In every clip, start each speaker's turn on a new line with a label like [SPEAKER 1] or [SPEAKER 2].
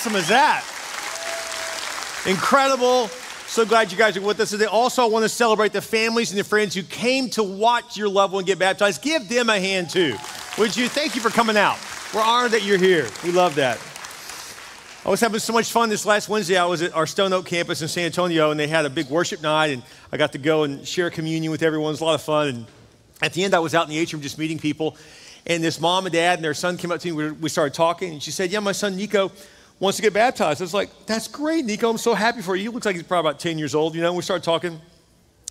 [SPEAKER 1] awesome is that? Incredible. So glad you guys are with us today. Also, I want to celebrate the families and the friends who came to watch your loved one get baptized. Give them a hand too. Would you? Thank you for coming out. We're honored that you're here. We love that. I was having so much fun this last Wednesday. I was at our Stone Oak campus in San Antonio, and they had a big worship night, and I got to go and share communion with everyone. It was a lot of fun. And at the end, I was out in the atrium just meeting people, and this mom and dad and their son came up to me. We started talking, and she said, "Yeah, my son Nico." Wants to get baptized. It's like, that's great, Nico. I'm so happy for you. He looks like he's probably about 10 years old, you know. We started talking.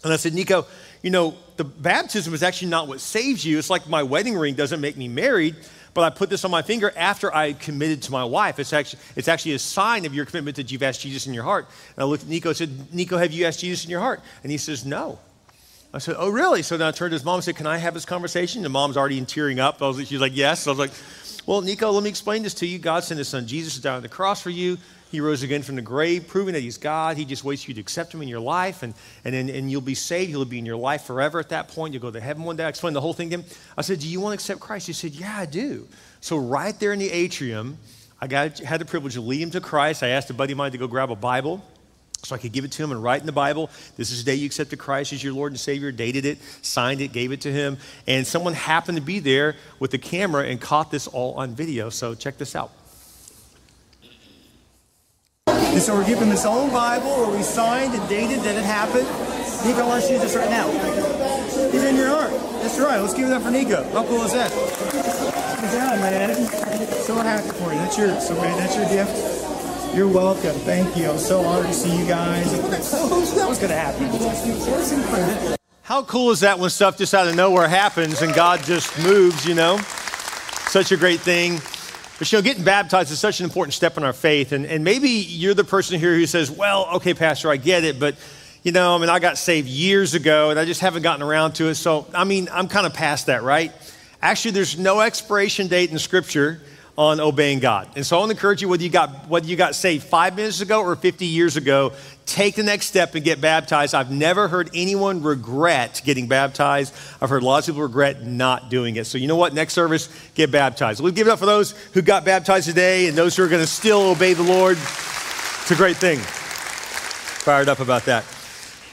[SPEAKER 1] And I said, Nico, you know, the baptism is actually not what saves you. It's like my wedding ring doesn't make me married, but I put this on my finger after I committed to my wife. It's actually, it's actually a sign of your commitment that you've asked Jesus in your heart. And I looked at Nico and said, Nico, have you asked Jesus in your heart? And he says, no. I said, oh, really? So then I turned to his mom and said, can I have this conversation? And mom's already in tearing up. I was, she's like, yes. So I was like, well, Nico, let me explain this to you. God sent his son Jesus to die on the cross for you. He rose again from the grave, proving that he's God. He just waits for you to accept him in your life, and, and, and, and you'll be saved. He'll be in your life forever at that point. You'll go to heaven one day. I explained the whole thing to him. I said, Do you want to accept Christ? He said, Yeah, I do. So, right there in the atrium, I got, had the privilege to lead him to Christ. I asked a buddy of mine to go grab a Bible so I could give it to him and write in the Bible, this is the day you accepted Christ as your Lord and Savior, dated it, signed it, gave it to him. And someone happened to be there with the camera and caught this all on video. So check this out. And so we're giving this own Bible where we signed and dated that it happened. Nico to use this right now. He's in your heart. That's right. Let's give it up for Nico. How cool is that? Good job, man. So happy for you. That's your, so that's your gift. You're welcome. Thank you. I'm so honored to see you guys. That was going to happen. How cool is that when stuff just out of nowhere happens and God just moves, you know? Such a great thing. But you know, getting baptized is such an important step in our faith. And, and maybe you're the person here who says, well, okay, Pastor, I get it, but you know, I mean, I got saved years ago and I just haven't gotten around to it. So, I mean, I'm kind of past that, right? Actually, there's no expiration date in Scripture on obeying God. And so I want to encourage you whether you got whether you got saved 5 minutes ago or 50 years ago, take the next step and get baptized. I've never heard anyone regret getting baptized. I've heard lots of people regret not doing it. So you know what? Next service, get baptized. We'll give it up for those who got baptized today and those who are going to still obey the Lord. It's a great thing. Fired up about that.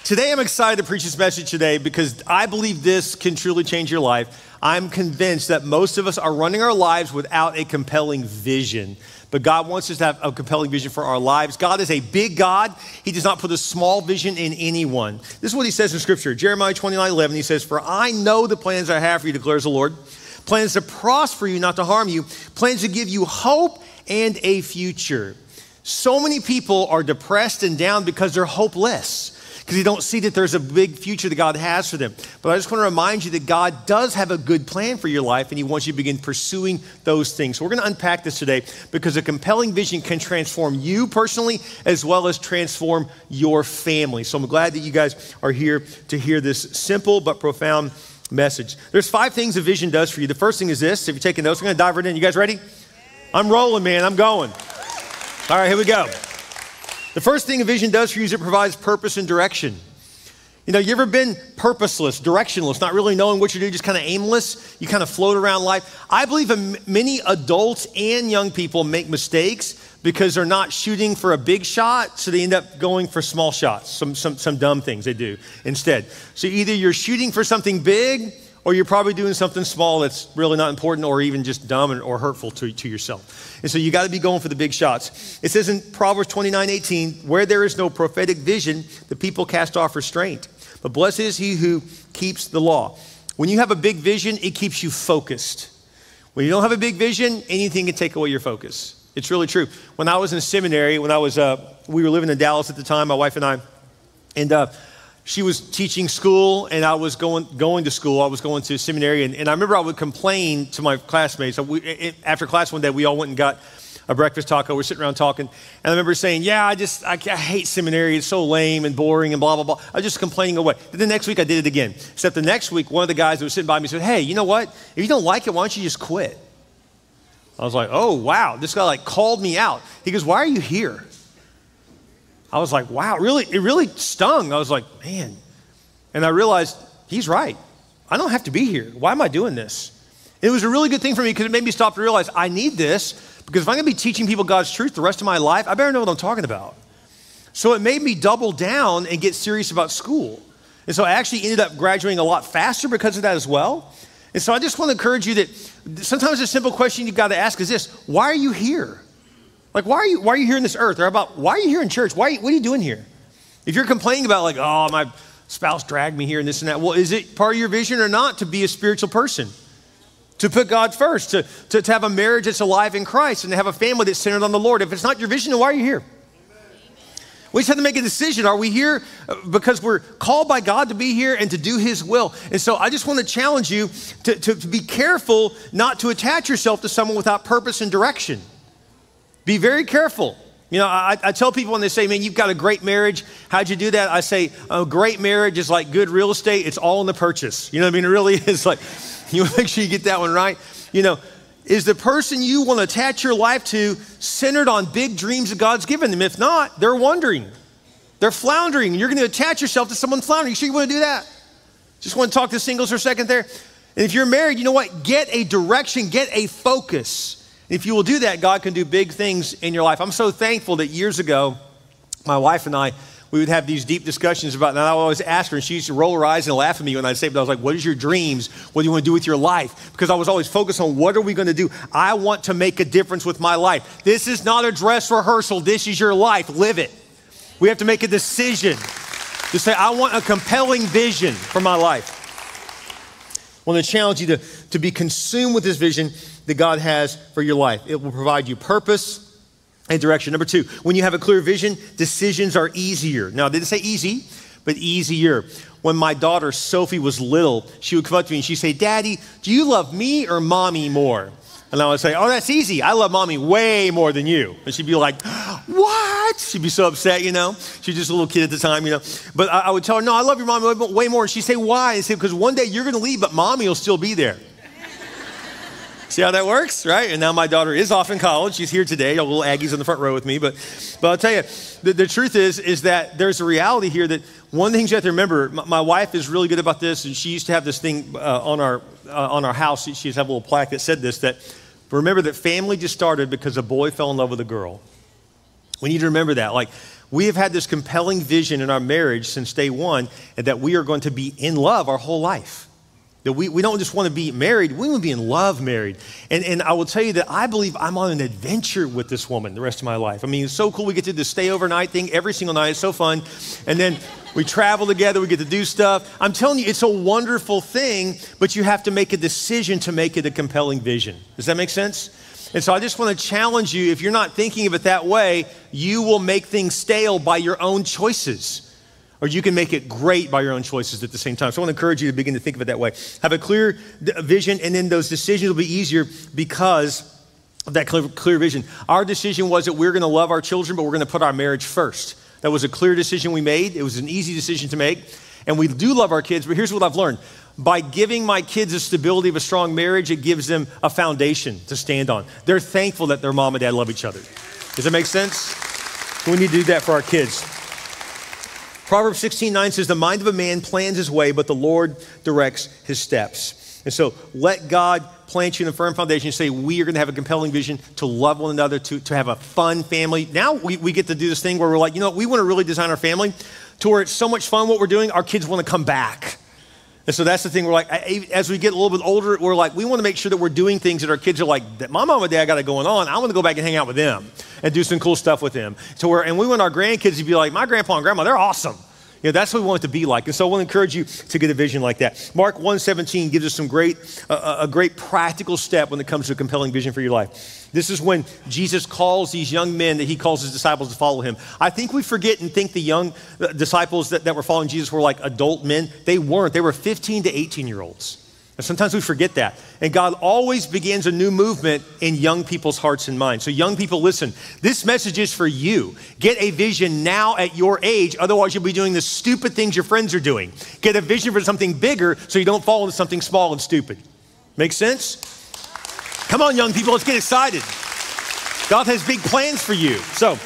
[SPEAKER 1] Today, I'm excited to preach this message today because I believe this can truly change your life. I'm convinced that most of us are running our lives without a compelling vision. But God wants us to have a compelling vision for our lives. God is a big God. He does not put a small vision in anyone. This is what he says in Scripture Jeremiah 29 11. He says, For I know the plans I have for you, declares the Lord plans to prosper you, not to harm you, plans to give you hope and a future. So many people are depressed and down because they're hopeless because you don't see that there's a big future that God has for them. But I just want to remind you that God does have a good plan for your life and He wants you to begin pursuing those things. So we're going to unpack this today because a compelling vision can transform you personally as well as transform your family. So I'm glad that you guys are here to hear this simple but profound message. There's five things a vision does for you. The first thing is this. If you're taking notes, we're going to dive right in. You guys ready? I'm rolling, man. I'm going. All right, here we go. The first thing a vision does for you is it provides purpose and direction. You know, you ever been purposeless, directionless, not really knowing what you're doing, just kind of aimless? You kind of float around life. I believe many adults and young people make mistakes because they're not shooting for a big shot, so they end up going for small shots, some, some, some dumb things they do instead. So either you're shooting for something big or you're probably doing something small that's really not important or even just dumb or hurtful to, to yourself. And so you got to be going for the big shots. It says in Proverbs 29 18, where there is no prophetic vision, the people cast off restraint. But blessed is he who keeps the law. When you have a big vision, it keeps you focused. When you don't have a big vision, anything can take away your focus. It's really true. When I was in seminary, when I was, uh, we were living in Dallas at the time, my wife and I, and uh, she was teaching school and I was going, going to school. I was going to seminary. And, and I remember I would complain to my classmates. We, after class one day, we all went and got a breakfast taco. We're sitting around talking. And I remember saying, Yeah, I just, I, I hate seminary. It's so lame and boring and blah, blah, blah. I was just complaining away. Then the next week, I did it again. Except the next week, one of the guys that was sitting by me said, Hey, you know what? If you don't like it, why don't you just quit? I was like, Oh, wow. This guy like called me out. He goes, Why are you here? I was like, wow, really, it really stung. I was like, man. And I realized he's right. I don't have to be here. Why am I doing this? It was a really good thing for me because it made me stop to realize I need this Because if I'm going to be teaching people God's truth the rest of my life, I better know what I'm talking about. So it made me double down and get serious about school. And so I actually ended up graduating a lot faster because of that as well. And so I just want to encourage you that sometimes a simple question you've got to ask is this why are you here? Like, why are you, why are you here in this earth? Or about, why are you here in church? Why, what are you doing here? If you're complaining about, like, oh, my spouse dragged me here and this and that, well, is it part of your vision or not to be a spiritual person? To put God first, to, to, to have a marriage that's alive in Christ, and to have a family that's centered on the Lord. If it's not your vision, then why are you here? We just have to make a decision. Are we here uh, because we're called by God to be here and to do His will? And so I just want to challenge you to, to, to be careful not to attach yourself to someone without purpose and direction. Be very careful. You know, I, I, tell people when they say, man, you've got a great marriage. How'd you do that? I say, a great marriage is like good real estate. It's all in the purchase. You know what I mean? It really is like, you want to make sure you get that one right. You know, is the person you want to attach your life to centered on big dreams that God's given them? If not, they're wondering. They're floundering. You're going to attach yourself to someone floundering. You sure you want to do that? Just want to talk to singles for a second there. And if you're married, you know what? Get a direction, get a focus. If you will do that, God can do big things in your life. I'm so thankful that years ago, my wife and I, we would have these deep discussions about, and I always ask her, and she used to roll her eyes and laugh at me when I'd say, but I was like, what is your dreams? What do you want to do with your life? Because I was always focused on what are we going to do? I want to make a difference with my life. This is not a dress rehearsal. This is your life. Live it. We have to make a decision to say, I want a compelling vision for my life. I want to challenge you to, to be consumed with this vision that God has for your life. It will provide you purpose and direction. Number two, when you have a clear vision, decisions are easier. Now, did it say easy? But easier. When my daughter Sophie was little, she would come up to me and she'd say, Daddy, do you love me or mommy more? And I would say, Oh, that's easy. I love mommy way more than you. And she'd be like, What? She'd be so upset, you know? She's just a little kid at the time, you know? But I, would tell her, No, I love your mommy way more. And she'd say, Why? And say, Because one day you're going to leave, but mommy will still be there. See how that works, right? And now my daughter is off in college. She's here today. A little Aggie's in the front row with me. But, but I'll tell you, the, the truth is, is that there's a reality here that one of the things you have to remember, my, my wife is really good about this, and she used to have this thing uh, on, our, uh, on our house. She, she used to have a little plaque that said this, that remember that family just started because a boy fell in love with a girl. We need to remember that. Like, we have had this compelling vision in our marriage since day one, and that we are going to be in love our whole life. That we, we don't just want to be married, we want to be in love married. And, and I will tell you that I believe I'm on an adventure with this woman the rest of my life. I mean, it's so cool. We get to do the stay overnight thing every single night. It's so fun. And then we travel together, we get to do stuff. I'm telling you, it's a wonderful thing, but you have to make a decision to make it a compelling vision. Does that make sense? And so I just want to challenge you if you're not thinking of it that way, you will make things stale by your own choices or you can make it great by your own choices at the same time. So I want to encourage you to begin to think of it that way. Have a clear vision, and then those decisions will be easier because of that clear, clear vision. Our decision was that we we're going to love our children, but we're going to put our marriage first. That was a clear decision we made. It was an easy decision to make. And we do love our kids, but here's what I've learned. By giving my kids the stability of a strong marriage, it gives them a foundation to stand on. They're thankful that their mom and dad love each other. Does that make sense? We need to do that for our kids. Proverbs 16 9 says, The mind of a man plans his way, but the Lord directs his steps. And so let God plant you in a firm foundation and say, We are going to have a compelling vision to love one another, to, to have a fun family. Now we, we get to do this thing where we're like, you know, we want to really design our family to where it's so much fun what we're doing, our kids want to come back. And so that's the thing. We're like, as we get a little bit older, we're like, we want to make sure that we're doing things that our kids are like, my mom and dad got it going on. I want to go back and hang out with them and do some cool stuff with them. So we're, and we want our grandkids to be like, my grandpa and grandma, they're awesome. You know, that's what we want it to be like. And so I want to encourage you to get a vision like that. Mark 1:17 gives us some great, a great practical step when it comes to a compelling vision for your life. This is when Jesus calls these young men that he calls his disciples to follow him. I think we forget and think the young disciples that, that were following Jesus were like adult men. They weren't. They were 15 to 18 year olds. And sometimes we forget that. And God always begins a new movement in young people's hearts and minds. So, young people, listen, this message is for you. Get a vision now at your age, otherwise, you'll be doing the stupid things your friends are doing. Get a vision for something bigger so you don't fall into something small and stupid. Make sense? Come on, young people, let's get excited. God has big plans for you. So,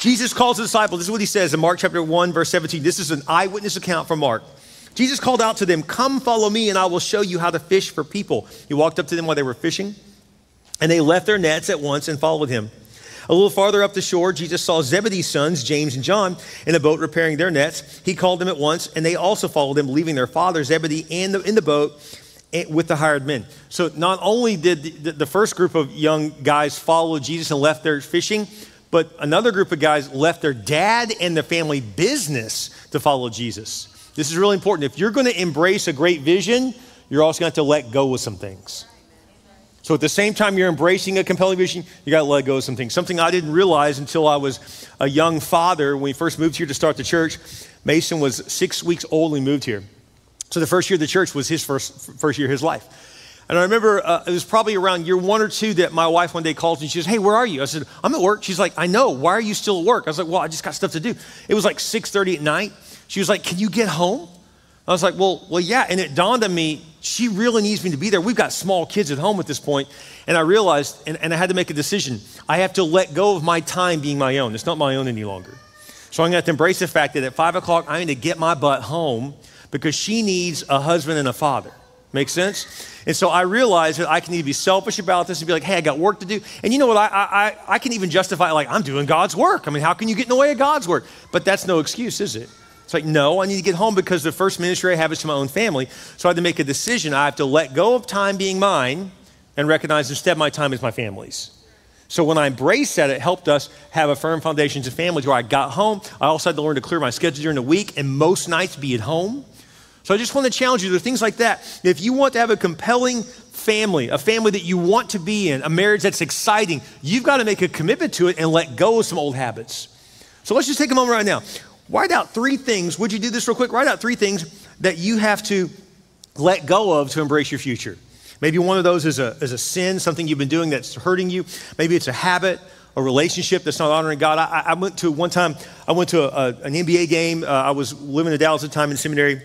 [SPEAKER 1] Jesus calls the disciples. This is what he says in Mark chapter 1, verse 17. This is an eyewitness account from Mark. Jesus called out to them, Come follow me, and I will show you how to fish for people. He walked up to them while they were fishing.
[SPEAKER 2] And they left their nets at once and followed him. A little farther up the shore, Jesus saw Zebedee's sons, James and John, in a boat repairing their nets. He called them at once, and they also followed him, leaving their father Zebedee the, in the boat with the hired men. So not only did the, the first group of young guys follow Jesus and left their fishing, but another group of guys left their dad and the family business to follow Jesus. This is really important. If you're going to embrace a great vision, you're also going to have to let go of some things. So at the same time you're embracing a compelling vision, you got to let go of some things. Something I didn't realize until I was a young father when we first moved here to start the church. Mason was six weeks old when we moved here. So the first year of the church was his first, first year of his life. And I remember uh, it was probably around year one or two that my wife one day calls and She says, "Hey, where are you?" I said, "I'm at work." She's like, "I know. Why are you still at work?" I was like, "Well, I just got stuff to do." It was like 6:30 at night. She was like, "Can you get home?" I was like, "Well, well, yeah." And it dawned on me she really needs me to be there. We've got small kids at home at this point, and I realized, and, and I had to make a decision. I have to let go of my time being my own. It's not my own any longer. So I'm going to have to embrace the fact that at five o'clock I need to get my butt home because she needs a husband and a father. Make sense? And so I realized that I can either be selfish about this and be like, hey, I got work to do. And you know what? I, I, I can even justify, like, I'm doing God's work. I mean, how can you get in the way of God's work? But that's no excuse, is it? It's like, no, I need to get home because the first ministry I have is to my own family. So I had to make a decision. I have to let go of time being mine and recognize instead my time is my family's. So when I embraced that, it helped us have a firm foundation as families where I got home. I also had to learn to clear my schedule during the week and most nights be at home. So I just want to challenge you. There are things like that. If you want to have a compelling family, a family that you want to be in, a marriage that's exciting, you've got to make a commitment to it and let go of some old habits. So let's just take a moment right now. Write out three things. Would you do this real quick? Write out three things that you have to let go of to embrace your future. Maybe one of those is a, is a sin, something you've been doing that's hurting you. Maybe it's a habit, a relationship that's not honoring God. I, I went to one time, I went to a, a, an NBA game. Uh, I was living in Dallas at the time in seminary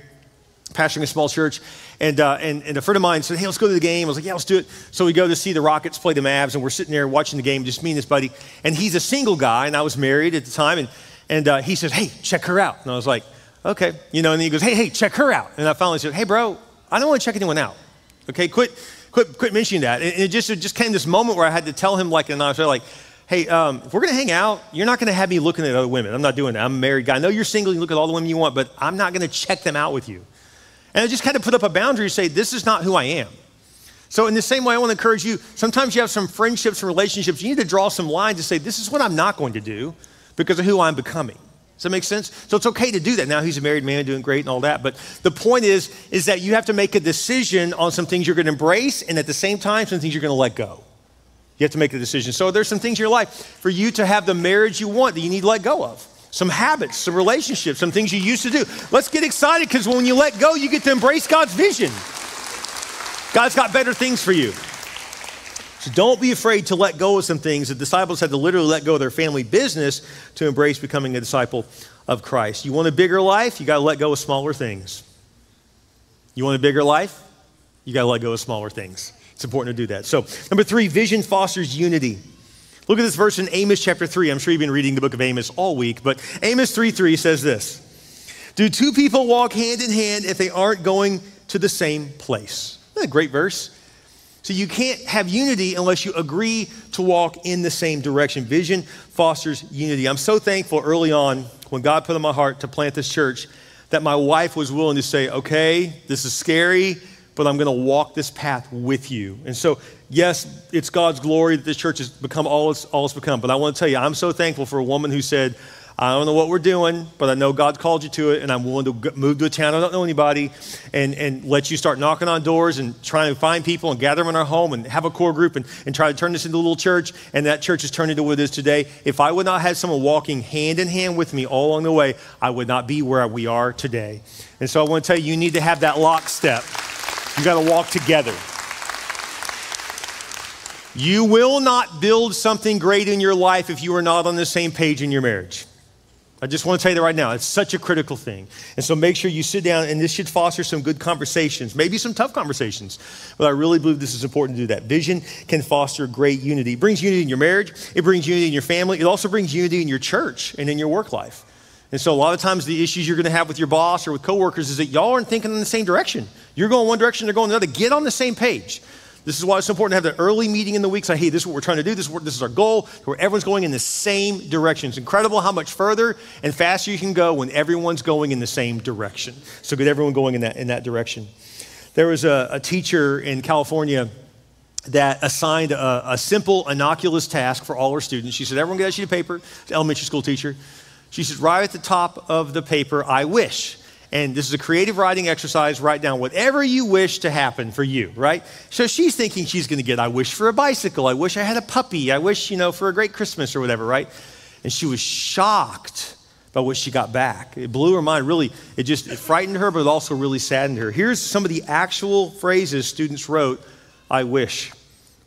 [SPEAKER 2] pastoring a small church, and, uh, and, and, a friend of mine said, Hey, let's go to the game. I was like, Yeah, let's do it. So we go to see the Rockets play the Mavs, and we're sitting there watching the game, just me and this buddy. And he's a single guy, and I was married at the time. And, and uh, he says, Hey, check her out. And I was like, Okay. You know, and he goes, Hey, hey, check her out. And I finally said, Hey, bro, I don't want to check anyone out. Okay, quit, quit, quit mentioning that. And it just, it just came this moment where I had to tell him, like, and I was like, hey, um, if we're going to hang out, you're not going to have me looking at other women. I'm not doing that. I'm a married guy. I know you're single. You look at all the women you want, but I'm not going to check them out with you. And I just kind of put up a boundary and say, this is not who I am. So, in the same way, I want to encourage you sometimes you have some friendships and relationships, you need to draw some lines to say, this is what I'm not going to do because of who I'm becoming. Does that make sense? So it's okay to do that. Now he's a married man doing great and all that. But the point is, is that you have to make a decision on some things you're going to embrace and at the same time, some things you're going to let go. You have to make a decision. So there's some things in your life for you to have the marriage you want that you need to let go of some habits, some relationships, some things you used to do. Let's get excited because when you let go, you get to embrace God's vision. God's got better things for you. So don't be afraid to let go of some things. The disciples had to literally let go of their family business to embrace becoming a disciple of Christ. You want a bigger life? You got to let go of smaller things. You want a bigger life? You got to let go of smaller things. It's important to do that. So, number three, vision fosters unity. Look at this verse in Amos chapter 3. I'm sure you've been reading the book of Amos all week, but Amos 3 3 says this Do two people walk hand in hand if they aren't going to the same place? Isn't a great verse? So you can't have unity unless you agree to walk in the same direction. Vision fosters unity. I'm so thankful early on when God put on my heart to plant this church that my wife was willing to say, okay, this is scary, but I'm going to walk this path with you. And so, yes, it's God's glory that this church has become all it's, all it's become. But I want to tell you, I'm so thankful for a woman who said, I don't know what we're doing, but I know God called you to it, and I'm willing to move to a town I don't know anybody and, and let you start knocking on doors and trying to find people and gather them in our home and have a core group and, and try to turn this into a little church. And that church has turned into what it is today. If I would not have someone walking hand in hand with me all along the way, I would not be where we are today. And so I want to tell you, you need to have that lockstep. You got to walk together. You will not build something great in your life if you are not on the same page in your marriage. I just want to tell you that right now. It's such a critical thing. And so make sure you sit down, and this should foster some good conversations, maybe some tough conversations. But I really believe this is important to do that. Vision can foster great unity. It brings unity in your marriage, it brings unity in your family, it also brings unity in your church and in your work life. And so a lot of times the issues you're going to have with your boss or with coworkers is that y'all aren't thinking in the same direction. You're going one direction, they're going another. Get on the same page. This is why it's important to have the early meeting in the week. Say, hey, this is what we're trying to do. This is, what, this is our goal, where everyone's going in the same direction. It's incredible how much further and faster you can go when everyone's going in the same direction. So get everyone going in that, in that direction. There was a, a teacher in California that assigned a, a, simple, innocuous task for all her students. She said, Everyone get a sheet of paper, elementary school teacher. She said, Right at the top of the paper, I wish. And this is a creative writing exercise. Write down whatever you wish to happen for you, right? So she's thinking she's going to get, I wish for a bicycle. I wish I had a puppy. I wish, you know, for a great Christmas or whatever, right? And she was shocked by what she got back. It blew her mind. Really, it just it frightened her, but it also really saddened her. Here's some of the actual phrases students wrote I wish.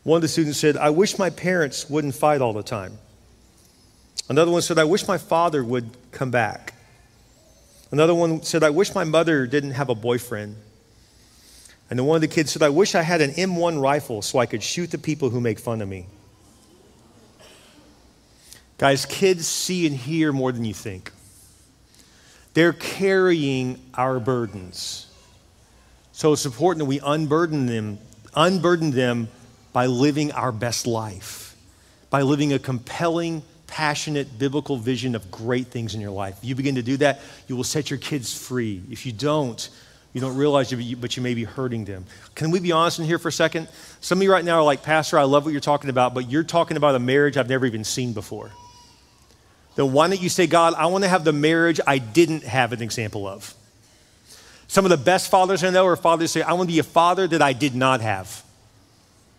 [SPEAKER 2] One of the students said, I wish my parents wouldn't fight all the time. Another one said, I wish my father would come back. Another one said, I wish my mother didn't have a boyfriend. And then one of the kids said, I wish I had an M1 rifle so I could shoot the people who make fun of me. Guys, kids see and hear more than you think. They're carrying our burdens. So it's important that we unburden them, unburden them by living our best life, by living a compelling, passionate, biblical vision of great things in your life. If you begin to do that, you will set your kids free. If you don't, you don't realize it, but you may be hurting them. Can we be honest in here for a second? Some of you right now are like, Pastor, I love what you're talking about, but you're talking about a marriage I've never even seen before. Then why don't you say, God, I want to have the marriage I didn't have an example of? Some of the best fathers I know are fathers say, I want to be a father that I did not have.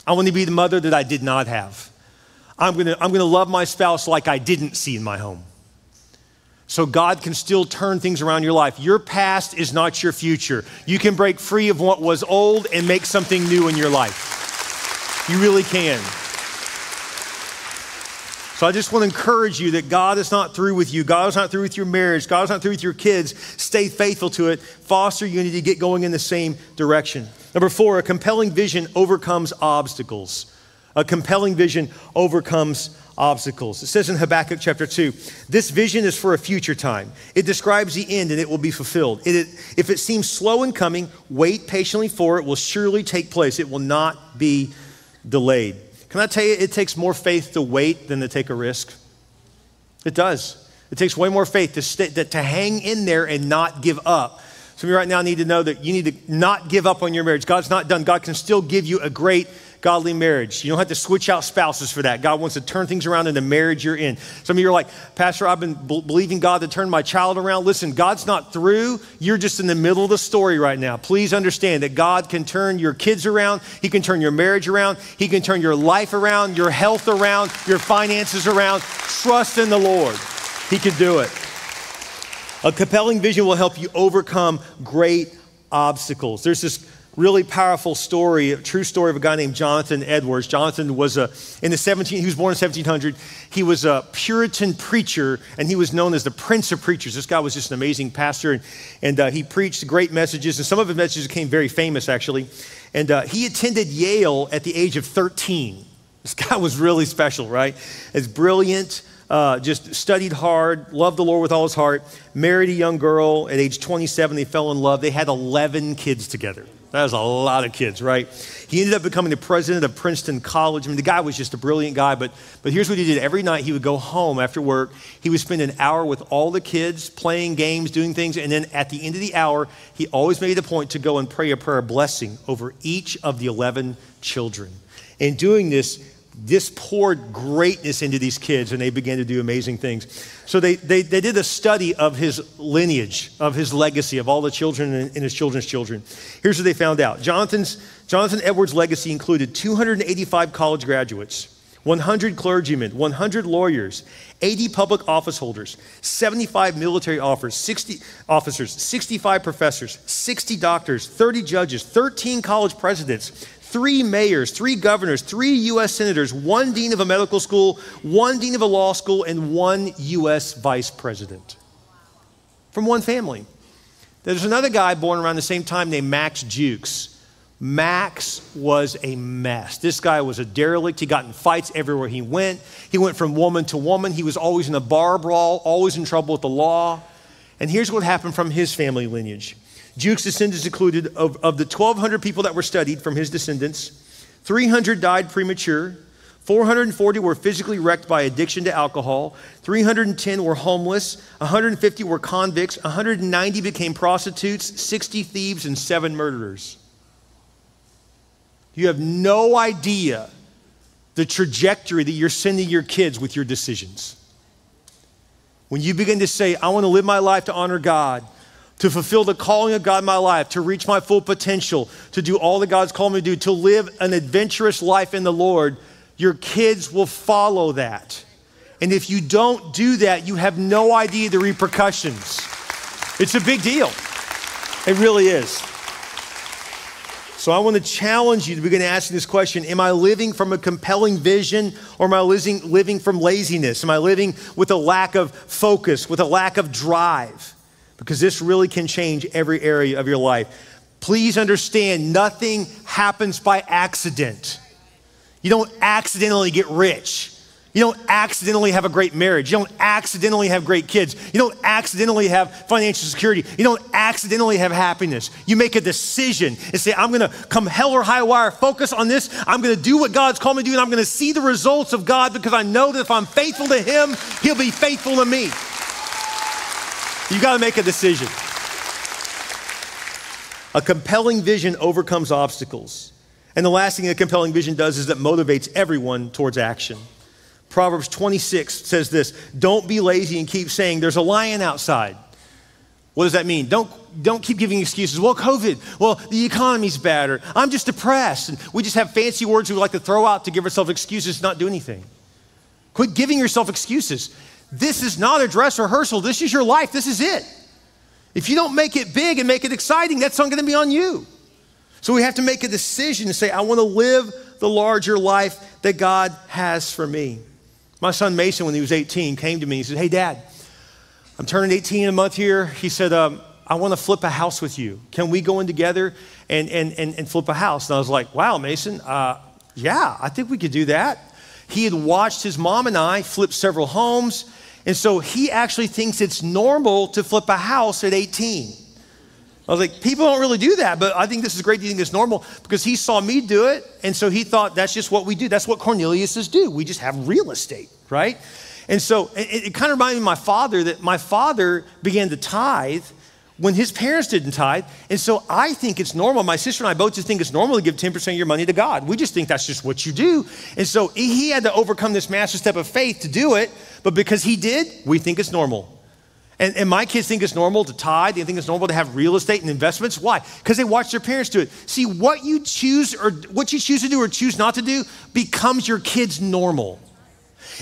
[SPEAKER 2] I want to be the mother that I did not have. I'm going to, I'm going to love my spouse like I didn't see in my home. So God can still turn things around your life. Your past is not your future. You can break free of what was old and make something new in your life. You really can. So I just want to encourage you that God is not through with you. God is not through with your marriage. God is not through with your kids. Stay faithful to it. Foster unity. Get going in the same direction. Number four, a compelling vision overcomes obstacles. A compelling vision overcomes obstacles. It says in Habakkuk chapter 2 this vision is for a future time. It describes the end and it will be fulfilled. It, it, if it seems slow in coming, wait patiently for it, will surely take place. It will not be delayed. Can I tell you, it takes more faith to wait than to take a risk? It does. It takes way more faith to, stay, to, to hang in there and not give up. Some of you right now need to know that you need to not give up on your marriage. God's not done. God can still give you a great godly marriage. You don't have to switch out spouses for that. God wants to turn things around in the marriage you're in. Some of you are like, Pastor, I've been believing God to turn my child around. Listen, God's not through. You're just in the middle of the story right now. Please understand that God can turn your kids around. He can turn your marriage around. He can turn your life around, your health around, your finances around. Trust in the Lord. He can do it. A compelling vision will help you overcome great obstacles. There's this really powerful story, true story of a guy named Jonathan Edwards. Jonathan was a, in the 17, he was born in 1700. He was a Puritan preacher, and he was known as the Prince of Preachers. This guy was just an amazing pastor, and, and uh, he preached great messages, and some of his messages became very famous, actually. And uh, he attended Yale at the age of 13. This guy was really special, right? As brilliant, uh, just studied hard, loved the Lord with all his heart, married a young girl at age 27. They fell in love. They had 11 kids together. That was a lot of kids, right? He ended up becoming the president of Princeton College. I mean, the guy was just a brilliant guy, but, but here's what he did. Every night he would go home after work. He would spend an hour with all the kids, playing games, doing things, and then at the end of the hour, he always made a point to go and pray a prayer blessing over each of the 11 children. In doing this, this poured greatness into these kids and they began to do amazing things. So they, they, they did a study of his lineage, of his legacy, of all the children and, his children's children. Here's what they found out Jonathan's, Jonathan Edwards' legacy included 285 college graduates, 100 clergymen, 100 lawyers, 80 public office holders, 75 military officers, 60 officers, 65 professors, 60 doctors, 30 judges, 13 college presidents, three mayors, three governors, three U.S. senators, one dean of a medical school, one dean of a law school, and one U.S. vice president from one family. There's another guy born around the same time named Max Jukes. Max was a mess. This guy was a derelict. He got in fights everywhere he went. He went from woman to woman. He was always in a bar brawl, always in trouble with the law. And here's what happened from his family lineage Jukes' descendants included, of, of the 1,200 people that were studied from his descendants, 300 died premature. 440 were physically wrecked by addiction to alcohol. 310 were homeless. 150 were convicts. 190 became prostitutes. 60 thieves and seven murderers. You have no idea the trajectory that you're sending your kids with your decisions. When you begin to say, I want to live my life to honor God, to fulfill the calling of God in my life, to reach my full potential, to do all that God's called me to do, to live an adventurous life in the Lord, your kids will follow that. And if you don't do that, you have no idea the repercussions. It's a big deal. It really is. So I want to challenge you to begin asking this question Am I living from a compelling vision or am I living, living from laziness? Am I living with a lack of focus, with a lack of drive? Because this really can change every area of your life. Please understand nothing happens by accident. You don't accidentally get rich. You don't accidentally have a great marriage. You don't accidentally have great kids. You don't accidentally have financial security. You don't accidentally have happiness. You make a decision and say, I'm going to come hell or high wire, focus on this. I'm going to do what God's called me to do, and I'm going to see the results of God because I know that if I'm faithful to Him, He'll be faithful to me. You've got to make a decision. A compelling vision overcomes obstacles. And the last thing a compelling vision does is that motivates everyone towards action. Proverbs 26 says this Don't be lazy and keep saying, There's a lion outside. What does that mean? Don't, don't keep giving excuses. Well, COVID, well, the economy's bad, or I'm just depressed. And we just have fancy words we like to throw out to give ourselves excuses, not do anything. Quit giving yourself excuses. This is not a dress rehearsal. This is your life. This is it. If you don't make it big and make it exciting, that's not going to be on you. So we have to make a decision to say, I want to live the larger life that God has for me. My son Mason, when he was 18, came to me. He said, Hey, Dad, I'm turning 18 in a month here. He said, um, I want to flip a house with you. Can we go in together and, and, and, and flip a house? And I was like, Wow, Mason, uh, yeah, I think we could do that. He had watched his mom and I flip several homes. And so he actually thinks it's normal to flip a house at 18. I was like, people don't really do that, but I think this is great. Do you think it's normal? Because he saw me do it, and so he thought that's just what we do. That's what Cornelius's do. We just have real estate, right? And so it, it kind of reminded me of my father that my father began to tithe when his parents didn't tithe. And so I think it's normal. My sister and I both just think it's normal to give 10% of your money to God. We just think that's just what you do. And so he had to overcome this massive step of faith to do it. But because he did, we think it's normal. And, and my kids think it's normal to tithe. They think it's normal to have real estate and investments. Why? Because they watch their parents do it. See, what you choose or what you choose to do or choose not to do becomes your kids' normal.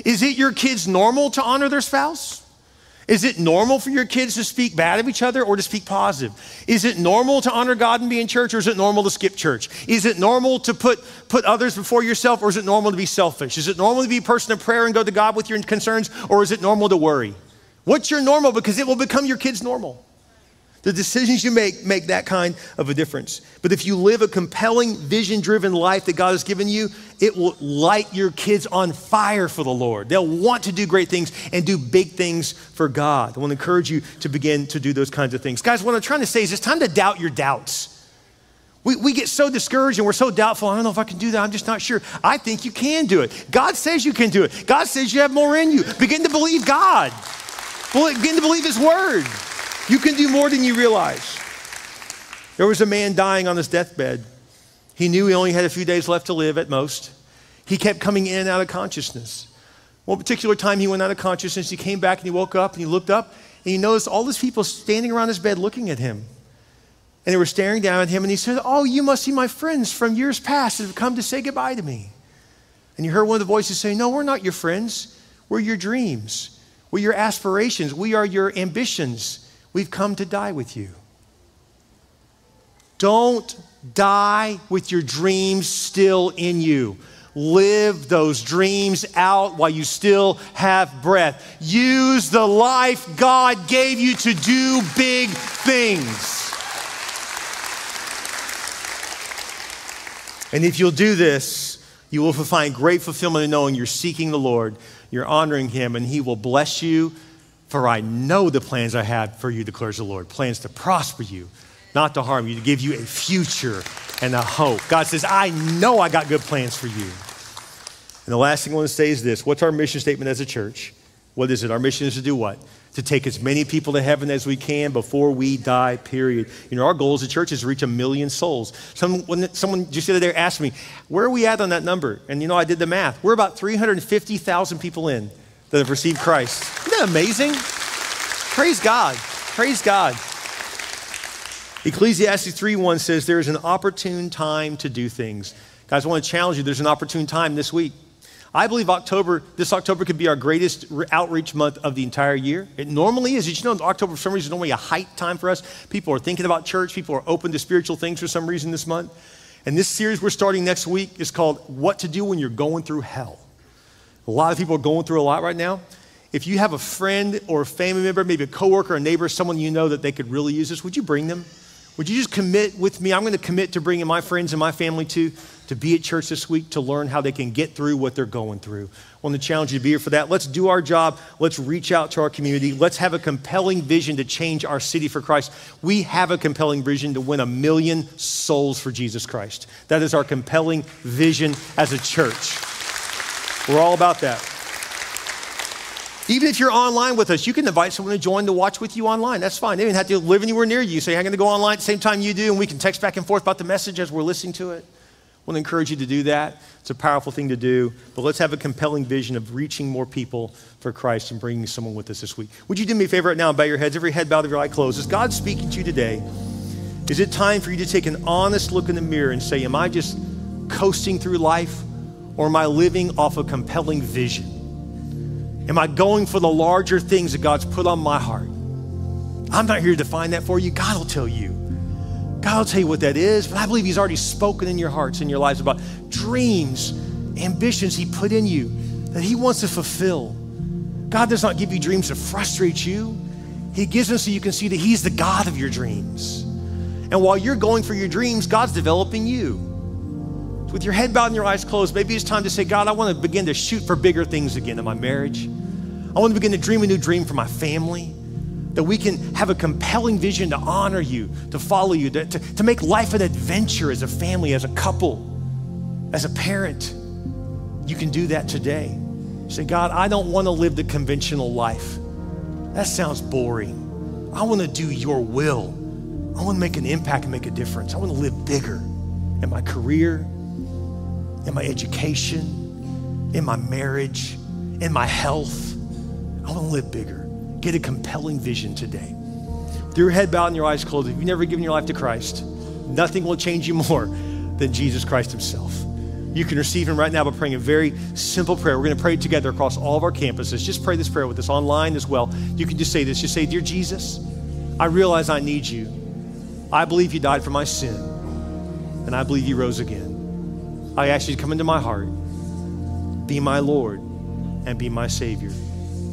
[SPEAKER 2] Is it your kids' normal to honor their spouse? Is it normal for your kids to speak bad of each other or to speak positive? Is it normal to honor God and be in church or is it normal to skip church? Is it normal to put, put others before yourself or is it normal to be selfish? Is it normal to be a person of prayer and go to God with your concerns or is it normal to worry? What's your normal? Because it will become your kid's normal. The decisions you make make that kind of a difference. But if you live a compelling, vision driven life that God has given you, it will light your kids on fire for the Lord. They'll want to do great things and do big things for God. I want to encourage you to begin to do those kinds of things. Guys, what I'm trying to say is it's time to doubt your doubts. We, we get so discouraged and we're so doubtful. I don't know if I can do that. I'm just not sure. I think you can do it. God says you can do it. God says you have more in you. Begin to believe God. Well, begin to believe His word. You can do more than you realize. There was a man dying on his deathbed. He knew he only had a few days left to live at most. He kept coming in and out of consciousness. One particular time he went out of consciousness, he came back and he woke up and he looked up and he noticed all these people standing around his bed looking at him. And they were staring down at him and he said, Oh, you must be my friends from years past that have come to say goodbye to me. And you heard one of the voices say, No, we're not your friends. We're your dreams. We're your aspirations. We are your ambitions. We've come to die with you. Don't die with your dreams still in you. Live those dreams out while you still have breath. Use the life God gave you to do big things. And if you'll do this, you will find great fulfillment in knowing you're seeking the Lord you're honoring him, and he will bless you. For I know the plans I have for you, declares the Lord plans to prosper you, not to harm you, to give you a future and a hope. God says, I know I got good plans for you. And the last thing I want to say is this What's our mission statement as a church? What is it? Our mission is to do what? To take as many people to heaven as we can before we die, period. You know, our goal as a church is to reach a million souls. Someone, someone just the other day asked me, Where are we at on that number? And you know, I did the math. We're about 350,000 people in that have received Christ. Isn't that amazing? Praise God. Praise God. Ecclesiastes 3:1 says there is an opportune time to do things. Guys, I want to challenge you. There's an opportune time this week. I believe October, this October could be our greatest outreach month of the entire year. It normally is. Did you know October, for some reason, is normally a height time for us? People are thinking about church. People are open to spiritual things for some reason this month. And this series we're starting next week is called What to Do When You're Going Through Hell. A lot of people are going through a lot right now. If you have a friend or a family member, maybe a coworker, a neighbor, someone you know that they could really use this, would you bring them? Would you just commit with me? I'm going to commit to bringing my friends and my family to, to be at church this week to learn how they can get through what they're going through. I want to challenge you to be here for that. Let's do our job. Let's reach out to our community. Let's have a compelling vision to change our city for Christ. We have a compelling vision to win a million souls for Jesus Christ. That is our compelling vision as a church. We're all about that. Even if you're online with us, you can invite someone to join to watch with you online. That's fine. They don't have to live anywhere near you. Say, I'm going to go online at the same time you do, and we can text back and forth about the message as we're listening to it. I want to encourage you to do that. It's a powerful thing to do. But let's have a compelling vision of reaching more people for Christ and bringing someone with us this week. Would you do me a favor right now and bow your heads, every head bowed, every eye closed? Is God speaking to you today? Is it time for you to take an honest look in the mirror and say, Am I just coasting through life, or am I living off a compelling vision? Am I going for the larger things that God's put on my heart? I'm not here to define that for you. God will tell you. God will tell you what that is, but I believe He's already spoken in your hearts and your lives about dreams, ambitions He put in you that He wants to fulfill. God does not give you dreams to frustrate you, He gives them so you can see that He's the God of your dreams. And while you're going for your dreams, God's developing you. With your head bowed and your eyes closed, maybe it's time to say, God, I want to begin to shoot for bigger things again in my marriage. I want to begin to dream a new dream for my family. That we can have a compelling vision to honor you, to follow you, to, to, to make life an adventure as a family, as a couple, as a parent. You can do that today. Say, God, I don't want to live the conventional life. That sounds boring. I want to do your will. I want to make an impact and make a difference. I want to live bigger in my career, in my education, in my marriage, in my health I want to live bigger. Get a compelling vision today. With your head bowed and your eyes closed, if you've never given your life to Christ, nothing will change you more than Jesus Christ Himself. You can receive Him right now by praying a very simple prayer. We're going to pray it together across all of our campuses. Just pray this prayer with us online as well. You can just say this. Just say, Dear Jesus, I realize I need you. I believe you died for my sin, and I believe you rose again. I ask you to come into my heart, be my Lord, and be my Savior.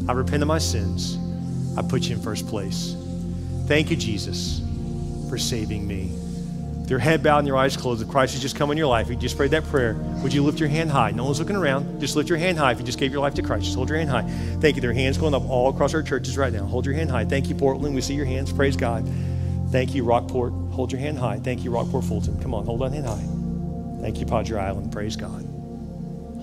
[SPEAKER 2] I repent of my sins. I put you in first place. Thank you, Jesus, for saving me. With your head bowed and your eyes closed, if Christ has just come in your life, if you just prayed that prayer, would you lift your hand high? No one's looking around. Just lift your hand high if you just gave your life to Christ. Just hold your hand high. Thank you. There are hands going up all across our churches right now. Hold your hand high. Thank you, Portland. We see your hands. Praise God. Thank you, Rockport. Hold your hand high. Thank you, Rockport Fulton. Come on, hold that hand high. Thank you, Padre Island. Praise God.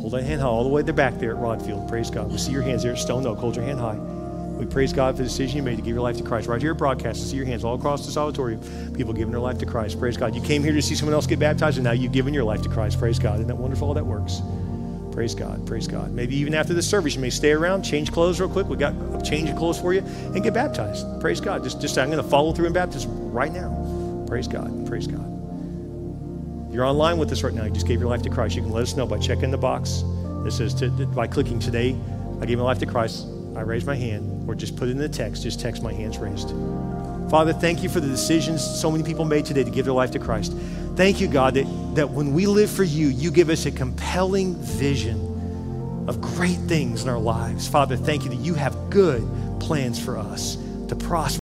[SPEAKER 2] Hold that hand high all the way to the back there at Rodfield. Praise God. We see your hands there at Stone Oak. Hold your hand high. We praise God for the decision you made to give your life to Christ. Right here at broadcast, I see your hands all across this auditorium. People giving their life to Christ. Praise God. You came here to see someone else get baptized, and now you've given your life to Christ. Praise God. Isn't that wonderful how that works? Praise God. Praise God. Maybe even after the service, you may stay around, change clothes real quick. We got a change of clothes for you, and get baptized. Praise God. Just, just I'm going to follow through in baptism right now. Praise God. Praise God. You're online with us right now. You just gave your life to Christ. You can let us know by checking the box it says to, by clicking today, I gave my life to Christ. I raise my hand, or just put it in the text. Just text my hands raised. Father, thank you for the decisions so many people made today to give their life to Christ. Thank you, God, that, that when we live for you, you give us a compelling vision of great things in our lives. Father, thank you that you have good plans for us to prosper.